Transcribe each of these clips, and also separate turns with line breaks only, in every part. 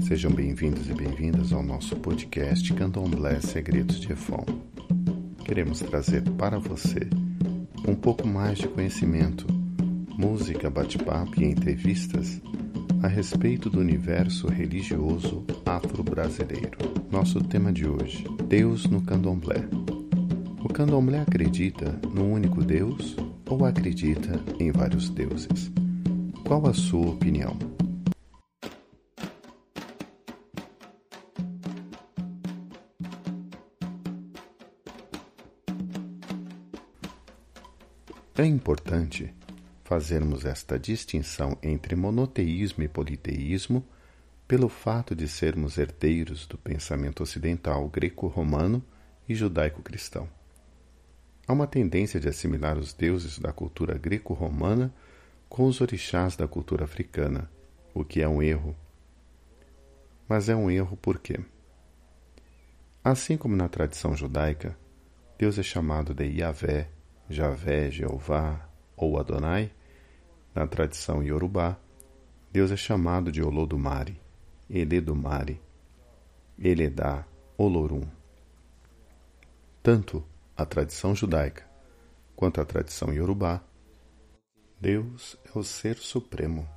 Sejam bem-vindos e bem-vindas ao nosso podcast Candomblé Segredos de Efon. Queremos trazer para você um pouco mais de conhecimento, música, bate-papo e entrevistas a respeito do universo religioso afro-brasileiro. Nosso tema de hoje: Deus no Candomblé. O Candomblé acredita num único Deus ou acredita em vários deuses? Qual a sua opinião? É importante fazermos esta distinção entre monoteísmo e politeísmo pelo fato de sermos herdeiros do pensamento ocidental greco-romano e judaico-cristão. Há uma tendência de assimilar os deuses da cultura greco-romana com os orixás da cultura africana, o que é um erro. Mas é um erro por quê? Assim como na tradição judaica, Deus é chamado de Yahvé, Javé, Jeová ou Adonai, na tradição iorubá, Deus é chamado de Olodumare, Eledumare, Eledá, Olorum. Tanto a tradição judaica quanto a tradição iorubá Deus é o Ser Supremo,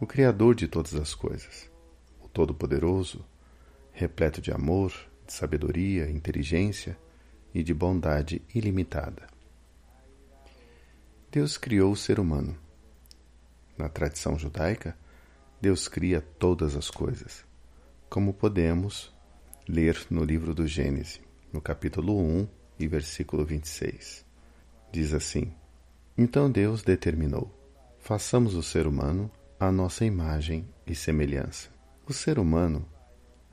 o Criador de todas as coisas, o Todo-Poderoso, repleto de amor, de sabedoria, inteligência e de bondade ilimitada. Deus criou o ser humano. Na tradição judaica, Deus cria todas as coisas, como podemos ler no livro do Gênesis, no capítulo 1 e versículo 26. Diz assim: então Deus determinou: façamos o ser humano à nossa imagem e semelhança. O ser humano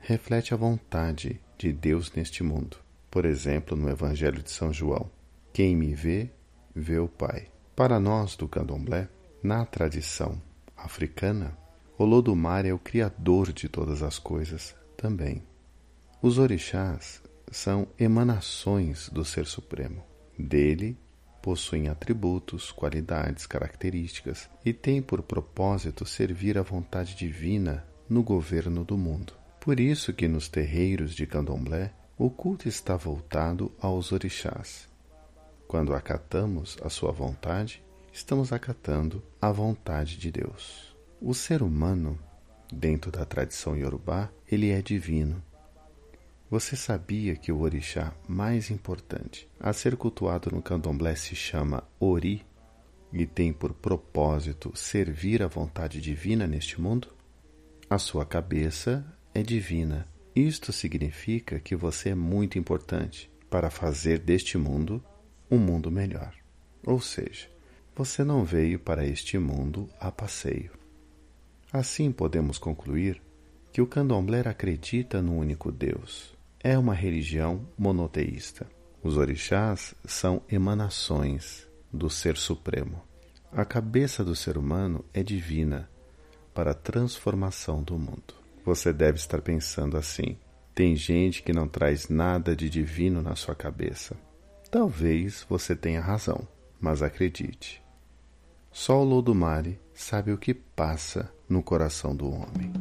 reflete a vontade de Deus neste mundo. Por exemplo, no Evangelho de São João: Quem me vê, vê o Pai. Para nós do candomblé, na tradição africana, Olodumare é o criador de todas as coisas também. Os orixás são emanações do Ser Supremo. Dele possuem atributos, qualidades, características e têm por propósito servir à vontade divina no governo do mundo. Por isso que nos terreiros de Candomblé o culto está voltado aos orixás. Quando acatamos a sua vontade, estamos acatando a vontade de Deus. O ser humano, dentro da tradição iorubá, ele é divino você sabia que o orixá mais importante a ser cultuado no candomblé se chama Ori e tem por propósito servir a vontade divina neste mundo? A sua cabeça é divina. Isto significa que você é muito importante para fazer deste mundo um mundo melhor. Ou seja, você não veio para este mundo a passeio. Assim podemos concluir que o candomblé acredita no único Deus, é uma religião monoteísta. Os orixás são emanações do Ser Supremo. A cabeça do ser humano é divina para a transformação do mundo. Você deve estar pensando assim: tem gente que não traz nada de divino na sua cabeça. Talvez você tenha razão, mas acredite. Só o Lodumare sabe o que passa no coração do homem.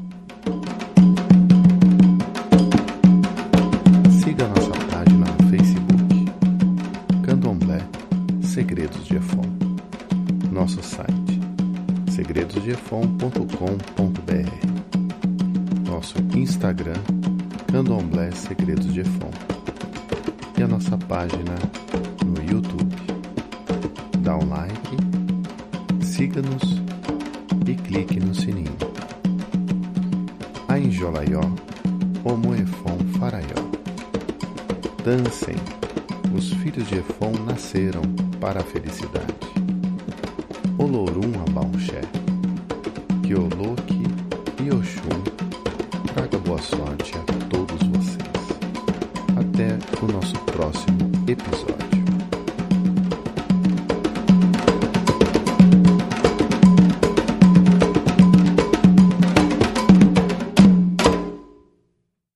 Segredos de Efon. Nosso site segredosdeefon.com.br. Nosso Instagram Candomblé Segredos de Efon. E a nossa página no YouTube. Dá um like, siga-nos e clique no sininho. Ainjolaió, Omoefon Faraió. Dancem, os filhos de Efon nasceram para a felicidade. Olorum Abaunxé, Kioloki e Oxum nosso próximo episódio.